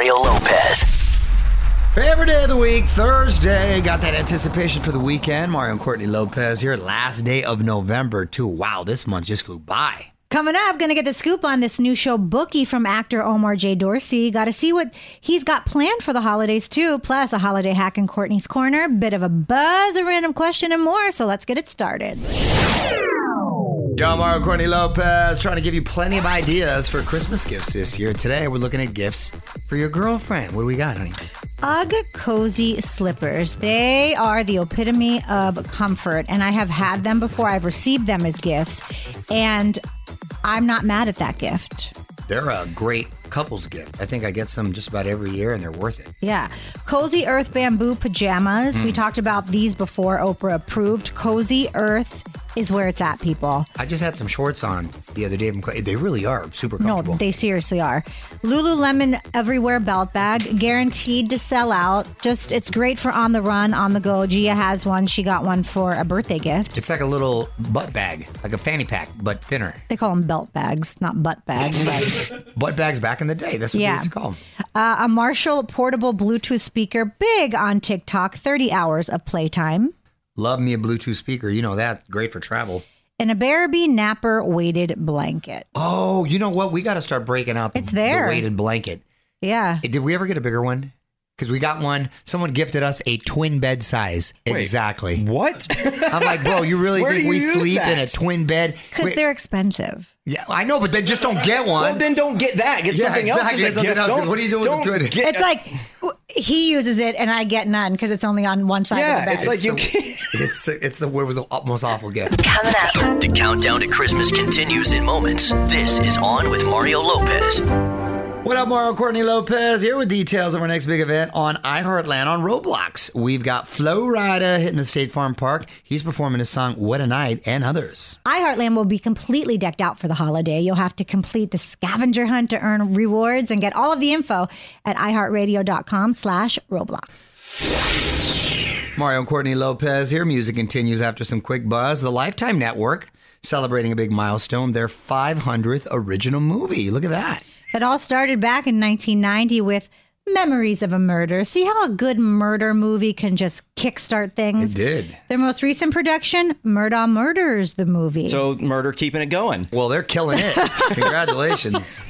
Mario Lopez. Favorite day of the week, Thursday. Got that anticipation for the weekend. Mario and Courtney Lopez here. Last day of November, too. Wow, this month just flew by. Coming up, gonna get the scoop on this new show, Bookie, from actor Omar J. Dorsey. Got to see what he's got planned for the holidays too. Plus, a holiday hack in Courtney's corner, bit of a buzz, a random question, and more. So let's get it started. Yo, Mario Courtney Lopez, trying to give you plenty of ideas for Christmas gifts this year. Today, we're looking at gifts for your girlfriend. What do we got, honey? UGG cozy slippers. They are the epitome of comfort, and I have had them before. I've received them as gifts, and I'm not mad at that gift. They're a great couples gift. I think I get some just about every year, and they're worth it. Yeah. Cozy Earth bamboo pajamas. We hmm. talked about these before, Oprah approved. Cozy Earth is where it's at, people. I just had some shorts on the other day. They really are super comfortable. No, they seriously are. Lululemon Everywhere belt bag, guaranteed to sell out. Just, it's great for on the run, on the go. Gia has one. She got one for a birthday gift. it's like a little butt bag, like a fanny pack, but thinner. They call them belt bags, not butt bags. But Butt bags back in the day. That's what Yeah. they used to call them. uh, a Marshall portable Bluetooth speaker, big on TikTok. Thirty hours of playtime. Love me a Bluetooth speaker. You know that. Great for travel. And a Bearaby Napper weighted blanket. Oh, you know what? We got to start breaking out the, It's there. the weighted blanket. Yeah. Did we ever get a bigger one? Because we got one. Someone gifted us a twin bed size. exactly. What? I'm like, bro, you really Where think do you we use sleep in a twin bed? Because they're expensive. yeah, I know, but then just don't get one. well, then don't get that. Get Yeah, something exactly. else. Get something gift. else, 'cause Don't- what are you doing with the don't get- It's like he uses it and I get none because it's only on one side of the yeah, bed. it's like you so- can't. it's it's the it was the most awful gift. Coming up. The countdown to Christmas continues in moments. This is On with Mario Lopez. What up, Mario Courtney Lopez here with details of our next big event on iHeartland on Roblox. We've got Flo Rida hitting the State Farm Park. He's performing his song "What a Night" and others. iHeartland will be completely decked out for the holiday. You'll have to complete the scavenger hunt to earn rewards and get all of the info at iHeartRadio.com slash Roblox. Mario and Courtney Lopez here. Music continues after some quick buzz. The Lifetime Network celebrating a big milestone, their 500th original movie. Look at that. It all started back in 1990 with Memories of a Murder. See how a good murder movie can just kickstart things? It did. Their most recent production, Murdaugh Murders, the movie. So murder keeping it going. Well, they're killing it. Congratulations.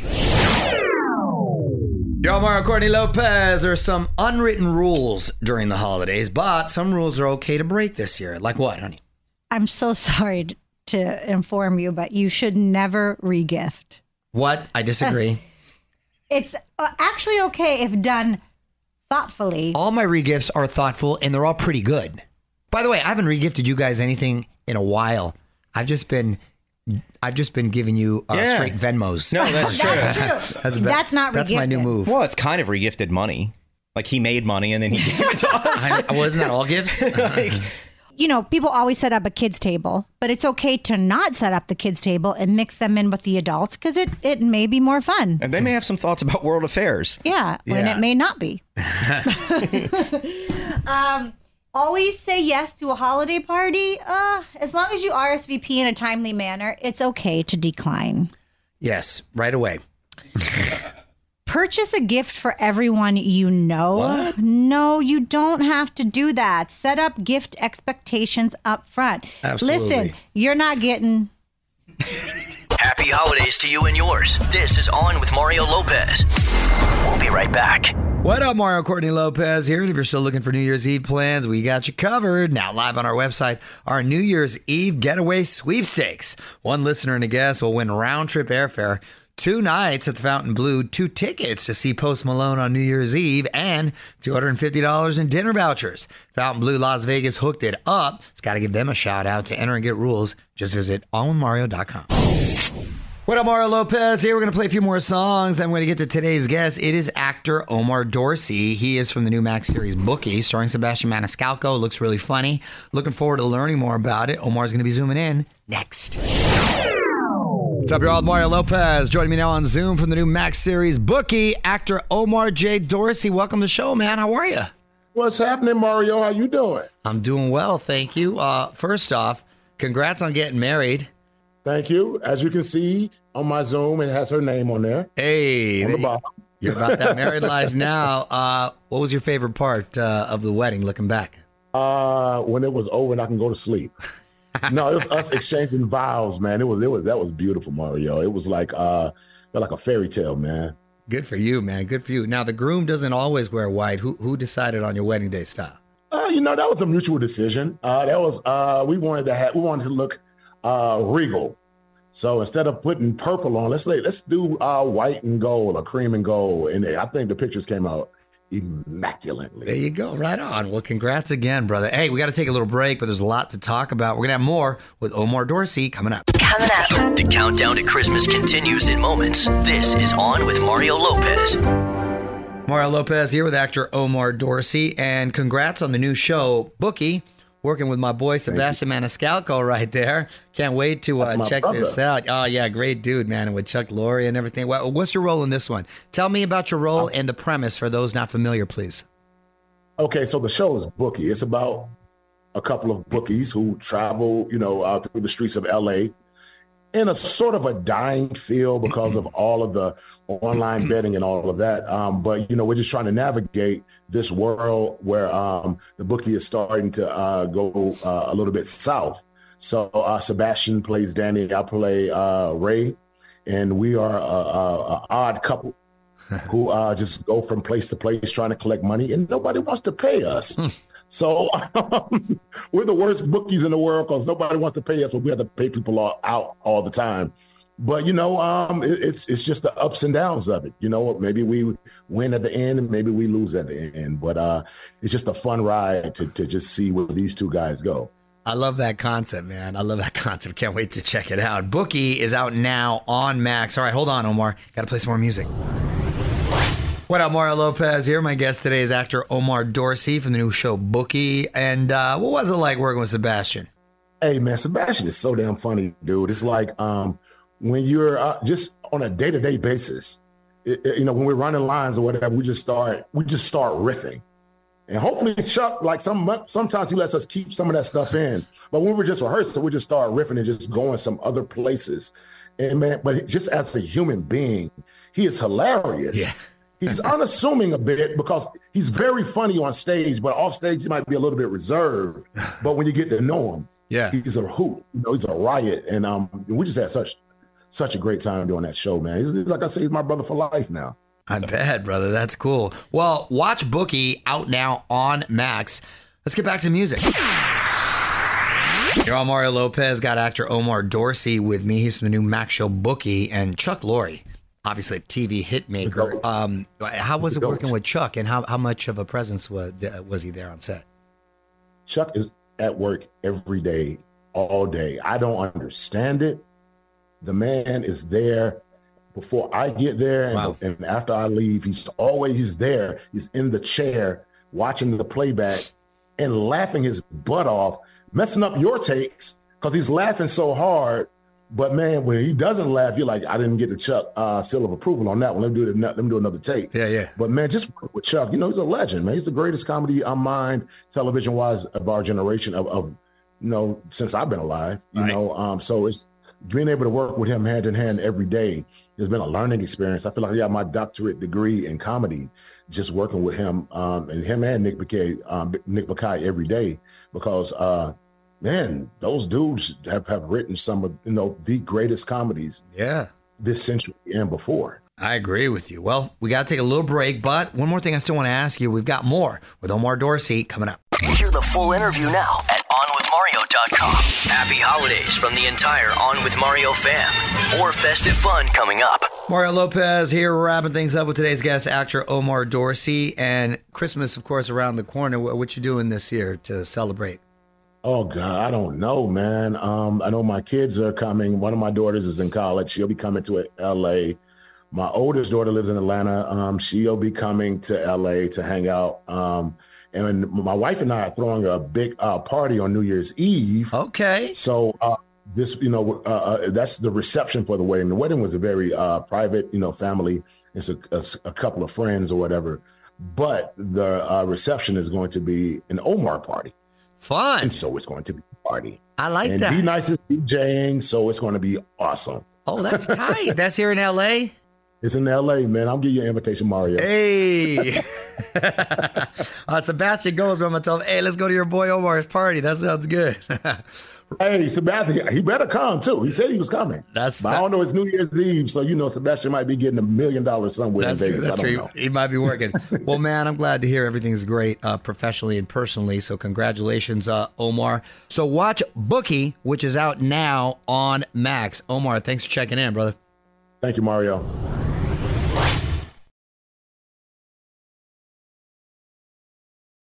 Yo, Mario Courtney Lopez. There are some unwritten rules during the holidays, but some rules are okay to break this year. Like what, honey? I'm so sorry to inform you, but you should never regift. What? I disagree. It's uh, actually okay if done thoughtfully. all my regifts are thoughtful and they're all pretty good. By the way, I haven't regifted you guys anything in a while. I've just been, I've just been giving you uh, Yeah. straight Venmos. No, that's true. That's true. That's, ba- That's not That's my new move. well, it's kind of regifted money. Like he made money and then he gave it to us. I, wasn't that all gifts? Like, You know, people always set up a kids table, but it's okay to not set up the kids table and mix them in with the adults because it, it may be more fun. and they may have some thoughts about world affairs. Yeah, Yeah. it may not be. um, always say yes to a holiday party. Uh, as long as you RSVP in a timely manner, it's okay to decline. yes, right away. Purchase a gift for everyone you know. No, you don't have to do that. Set up gift expectations up front. Absolutely. Listen, you're not getting Happy holidays to you and yours. This is On with Mario Lopez. We'll be right back. What up, Mario Courtney Lopez here. And if you're still looking for New Year's Eve plans, we got you covered. Now, live on our website, our New Year's Eve getaway sweepstakes. One listener and a guest will win round trip airfare, two nights at the Fontainebleau, two tickets to see Post Malone on New Year's Eve, and $250 in dinner vouchers. Fontainebleau Las Vegas hooked it up. It's got to give them a shout out to enter and get rules. Just visit onwithmario.com. What up, Mario Lopez? Here we're going to play a few more songs. Then we're going to get to today's guest. It is actor Omar Dorsey. He is from the new Max series Bookie, starring Sebastian Maniscalco. Looks really funny. Looking forward to learning more about it. Omar's going to be zooming in next. What's up, y'all? Mario Lopez joining me now on Zoom from the new Max series Bookie. Actor Omar J. Dorsey. Welcome to the show, man. How are you? What's happening, Mario? How you doing? I'm doing well, thank you. Uh, first off, congrats on getting married. Thank you. As you can see on my Zoom, it has her name on there. Hey, On the bottom. You're about that married life now. Uh, what was your favorite part uh, of the wedding? Looking back, Uh, when it was over and I can go to sleep. no, it was us exchanging vows, man. It was it was that was beautiful, Mario. It was like uh like a fairy tale, man. good for you, man. Good for you. Now the groom doesn't always wear white. Who who decided on your wedding day style? Uh, you know, that was a mutual decision. Uh that was uh we wanted to have we wanted to look uh regal. So instead of putting purple on, let's say let's do uh white and gold or cream and gold. And I think the pictures came out immaculately. There you go. Right on. Well, congrats again, brother. Hey, we got to take a little break, but there's a lot to talk about. We're gonna have more with Omar Dorsey coming up. Coming up. The countdown to Christmas continues in moments. This is On with Mario Lopez. Mario Lopez here with actor Omar Dorsey, and congrats on the new show, Bookie. Working with my boy Sebastian Maniscalco right there. Can't wait to uh, check brother. this out. Oh yeah, great dude, man, and with Chuck Lorre and everything. Well, what's your role in this one? Tell me about your role and the premise for those not familiar, please. Okay, so the show is Bookie. It's about a couple of bookies who travel, you know, uh, through the streets of LA in a sort of a dying field because of all of the online betting and all of that. Um, but you know, we're just trying to navigate this world where um, the bookie is starting to uh, go uh, a little bit south. So uh, Sebastian plays Danny, I play uh, Ray, and we are a, a, a odd couple who uh, just go from place to place trying to collect money, and nobody wants to pay us. So um, we're the worst bookies in the world because nobody wants to pay us, but we have to pay people all, out all the time. But you know, um, it, it's it's just the ups and downs of it. You know, maybe we win at the end, and maybe we lose at the end. But uh, it's just a fun ride to to just see where these two guys go. I love that concept, man. I love that concept. Can't wait to check it out. Bookie is out now on Max. All right, hold on, Omar. Got to play some more music. What up, Mario Lopez here. My guest today is actor Omar Dorsey from the new show Bookie. And uh, what was it like working with Sebastian? Hey man, Sebastian is so damn funny, dude. It's like um, when you're uh, just on a day to day basis. It, it- you know, when we're running lines or whatever, we just start we just start riffing, and hopefully Chuck, like some sometimes he lets us keep some of that stuff in. But when we're just rehearsing, we just start riffing and just going some other places. And man, but just as a human being, he is hilarious. Yeah. He's unassuming a bit because he's very funny on stage, but off stage he might be a little bit reserved. But when you get to know him, Yeah. he's a hoot. You know, he's a riot, and um, we just had such such a great time doing that show, man. He's, like I say, he's my brother for life now. I bet, brother. That's cool. Well, watch Bookie out now on Max. Let's get back to the music. You're on Mario Lopez. Got actor Omar Dorsey with me. He's from the new Max Show bookie, and Chuck Lorre, obviously a TV hitmaker. Um, how was it working with Chuck, and how, how much of a presence was was he there on set? Chuck is at work every day, all day. I don't understand it. The man is there before I get there, and, Wow. and after I leave, he's always he's there. He's in the chair watching the playback and laughing his butt off, messing up your takes because he's laughing so hard. But man, when he doesn't laugh, you're like, I didn't get the Chuck uh, seal of approval on that one. Let me do it. Let me do another take. Yeah, yeah. But man, just work with Chuck, you know, he's a legend, man. He's the greatest comedy on mind, television wise, of our generation of, of you know, since I've been alive. You Right. know, um, so it's being able to work with him hand in hand every day has been a learning experience. I feel like I got my doctorate degree in comedy just working with him, um, and him and Nick Bakay, um, Nick Bakay every day because uh man, those dudes have, have written some of you know the greatest comedies Yeah. this century and before. I agree with you. Well, we got to take a little break, but one more thing I still want to ask you. We've got more with Omar Dorsey coming up. Hear the full interview now at OnWithMario.com. Happy holidays from the entire On With Mario fam. More festive fun coming up. Mario Lopez here, wrapping things up with today's guest, actor Omar Dorsey, and Christmas, of course, around the corner. What, what you doing this year to celebrate? Oh God, I don't know, man. Um, I know my kids are coming. One of my daughters is in college. She'll be coming to LA. My oldest daughter lives in Atlanta. Um, she'll be coming to LA to hang out. Um, and my wife and I are throwing a big uh, party on New Year's Eve. Okay. So uh, this, you know, uh, uh, that's the reception for the wedding. The wedding was a very uh, private, you know, family. It's a, a, a couple of friends or whatever. But the uh, reception is going to be an Omar party. Fun. And so it's going to be a party. I like and that. D Nice is DJing, so it's going to be awesome. Oh, that's tight. that's here in LA. It's in LA, man. I'll give you an invitation, Mario. Hey. uh, Sebastian goes, but I'm going to tell him, hey, let's go to your boy Omar's party. That sounds good. Hey, Sebastian, he better come too. He said he was coming. That's but I don't know. It's New Year's Eve, so you know Sebastian might be getting a million dollars somewhere That's in true. Vegas. That's I don't true. know. He might be working. well, man, I'm glad to hear everything's great uh, professionally and personally. So, congratulations, uh, Omar. So, watch Bookie, which is out now on Max. Omar, thanks for checking in, brother. Thank you, Mario.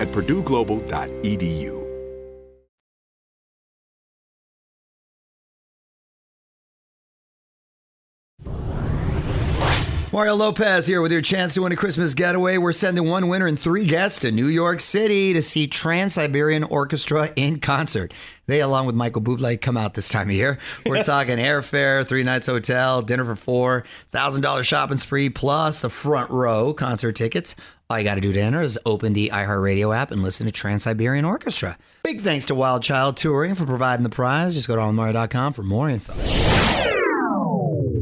at purdueglobal.edu. Mario Lopez here with your chance to win a Christmas getaway. We're sending one winner and three guests to New York City to see Trans Siberian Orchestra in concert. They, along with Michael Bublé, come out this time of year. We're talking airfare, three nights hotel, dinner for four, thousand dollar shopping spree, plus the front row concert tickets. All you got to do to enter is open the iHeartRadio app and listen to Trans Siberian Orchestra. Big thanks to Wild Child Touring for providing the prize. Just go to onmario.com for more info.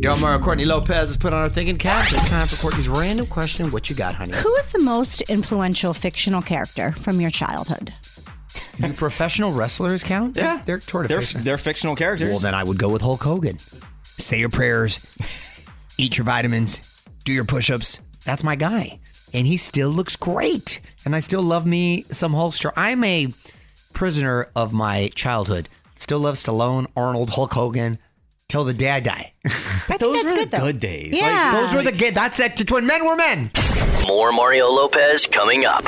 Yo, Mario Courtney Lopez has put on our thinking cap. It's time for Courtney's random question. What you got, honey? Who is the most influential fictional character from your childhood? Do professional wrestlers count? Yeah. they're sort of They're, fictional. they're fictional characters. Well, then I would go with Hulk Hogan. Say your prayers, eat your vitamins, do your push-ups. That's my guy, and he still looks great. And I still love me some Hulkster. I'm a prisoner of my childhood. Still love Stallone, Arnold, Hulk Hogan, till the day I die. Those were the good, though. good days. Yeah. Those were the good. That's it. When men were men. More Mario Lopez coming up.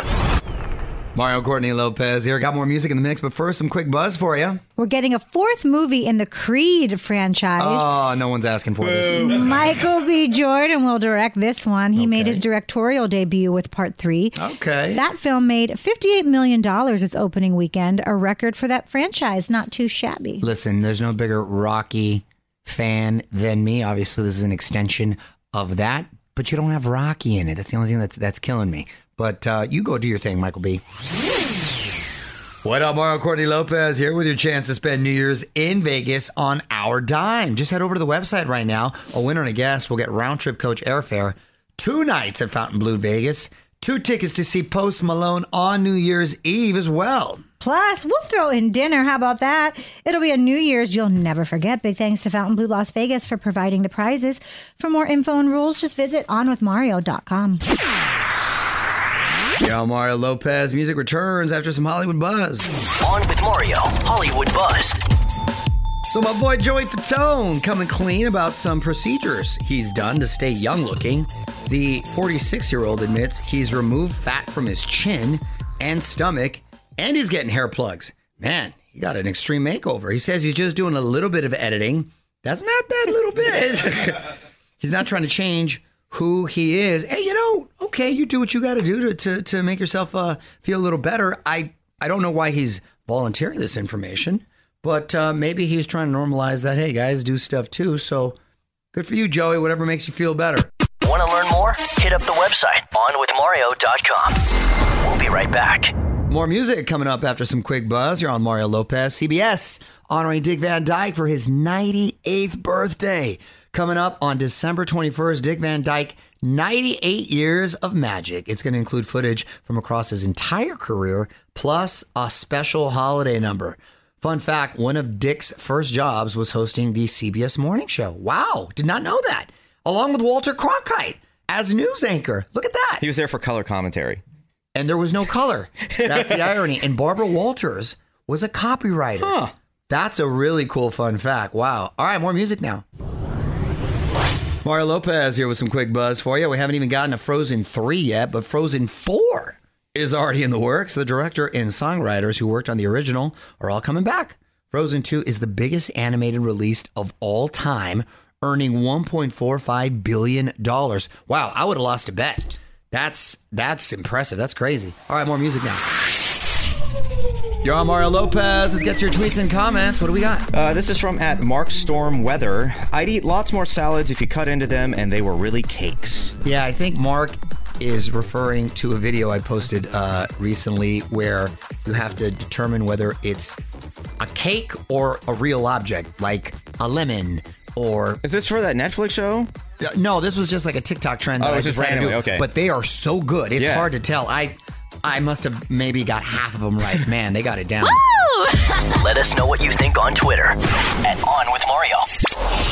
Mario Courtney Lopez here. Got more music in the mix, but first, some quick buzz for you. We're getting a fourth movie in the Creed franchise. Oh, no one's asking for this. Michael B. Jordan will direct this one. He made his directorial debut with part three. Okay. That film made $58 million its opening weekend, a record for that franchise. Not too shabby. Listen, there's no bigger Rocky fan than me. Obviously, this is an extension of that, but you don't have Rocky in it. That's the only thing that's that's killing me. But uh, you go do your thing, Michael B. What up, Mario Courtney Lopez here with your chance to spend New Year's in Vegas on our dime. Just head over to the website right now. A winner and a guest will get round trip coach airfare, two nights at Fontainebleau Vegas, two tickets to see Post Malone on New Year's Eve as well. Plus, we'll throw in dinner. How about that? It'll be a New Year's you'll never forget. Big thanks to Fontainebleau Las Vegas for providing the prizes. For more info and rules, just visit onwithmario.com. Yo, You're Mario Lopez. Music returns after some Hollywood buzz. On with Mario, Hollywood Buzz. So my boy Joey Fatone coming clean about some procedures he's done to stay young looking. The 46 year old admits he's removed fat from his chin and stomach, and he's getting hair plugs. Man, he got an extreme makeover. He says he's just doing a little bit of editing. That's not that little bit. he's not trying to change who he is. Hey, you know, okay, you do what you got to do to to to make yourself uh, feel a little better. I I don't know why he's volunteering this information, but uh, maybe he's trying to normalize that. Hey, guys, do stuff too. So good for you, Joey. Whatever makes you feel better. Want to learn more? Hit up the website onwithmario.com. We'll be right back. More music coming up after some quick buzz. You're on Mario Lopez, CBS, honoring Dick Van Dyke for his 98th birthday. Coming up on December 21st, Dick Van Dyke, 98 years of magic. It's going to include footage from across his entire career, plus a special holiday number. Fun fact one of Dick's first jobs was hosting the CBS Morning Show. Wow, did not know that. Along with Walter Cronkite as news anchor. Look at that. He was there for color commentary. And there was no color. That's the irony. And Barbara Walters was a copywriter. Huh. That's a really cool fun fact. Wow. All right, more music now. Mario Lopez here with some quick buzz for you. We haven't even gotten to Frozen 3 yet, but Frozen 4 is already in the works. The director and songwriters who worked on the original are all coming back. Frozen 2 is the biggest animated release of all time, earning $1.45 billion. Wow, I would have lost a bet. That's that's impressive. That's crazy. All right, more music now. You're on Mario Lopez. Let's get to your tweets and comments. What do we got? Uh, this is from at Mark Storm Weather. I'd eat lots more salads if you cut into them and they were really cakes. Yeah, I think Mark is referring to a video I posted uh, recently where you have to determine whether it's a cake or a real object, like a lemon or. Is this for that Netflix show? Uh, No, this was just like a TikTok trend. That Oh, I just to randomly, do. okay. But they are so good. It's Yeah. hard to tell. I I must have maybe got half of them right. Man, they got it down. Let us know what you think on Twitter at On With Mario.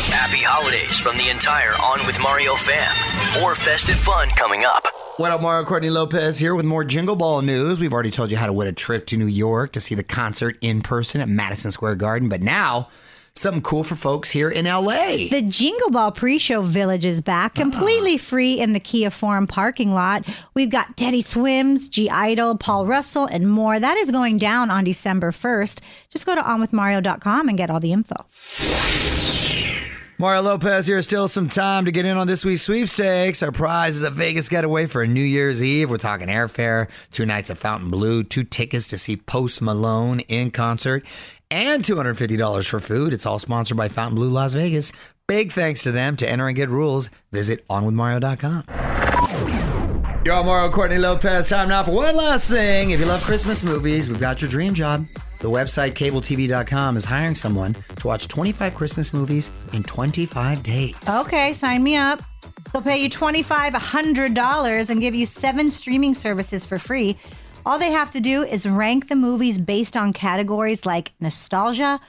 Happy holidays from the entire On With Mario fam. More festive fun coming up. What up, Mario Courtney Lopez here with more Jingle Ball news. We've already told you how to win a trip to New York to see the concert in person at Madison Square Garden, but now something cool for folks here in LA. The Jingle Ball pre-show village is back, uh-huh. completely free in the Kia Forum parking lot. We've got Teddy Swims, G Idol, Paul Russell, and more. That is going down on December 1st. Just go to onwithmario.com and get all the info. Mario Lopez here. Still some time to get in on this week's sweepstakes. Our prize is a Vegas getaway for New Year's Eve. We're talking airfare, two nights at Fontainebleau, two tickets to see Post Malone in concert, and $250 for food. It's all sponsored by Fontainebleau Las Vegas. Big thanks to them. To enter and get rules, visit onwithmario.com. You're all Mario Courtney Lopez. Time now for one last thing. If you love Christmas movies, we've got your dream job. The website cabletv.com is hiring someone to watch 25 Christmas movies in 25 days. Okay, sign me up. They'll pay you $2,500 and give you seven streaming services for free. All they have to do is rank the movies based on categories like nostalgia,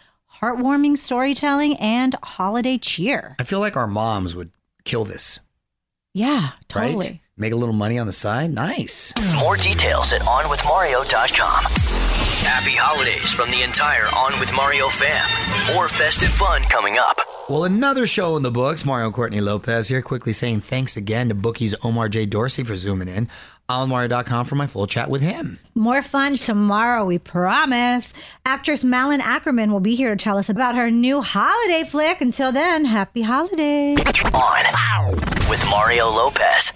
heartwarming storytelling, and holiday cheer. I feel like our moms would kill this, Yeah, totally. right? Make a little money on the side. Nice. More details at onwithmario.com. Happy holidays from the entire On With Mario fam. More festive fun coming up. Well, another show in the books. Mario Courtney Lopez here, quickly saying thanks again to Bookie's Omar J. Dorsey for zooming in. OnMario.com for my full chat with him. More fun tomorrow, we promise. Actress Malin Akerman will be here to tell us about her new holiday flick. Until then, happy holidays. On with Mario Lopez.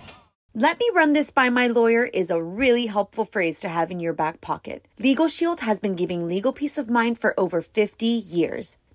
Let me run this by my lawyer is a really helpful phrase to have in your back pocket. Legal Shield has been giving legal peace of mind for over 50 years.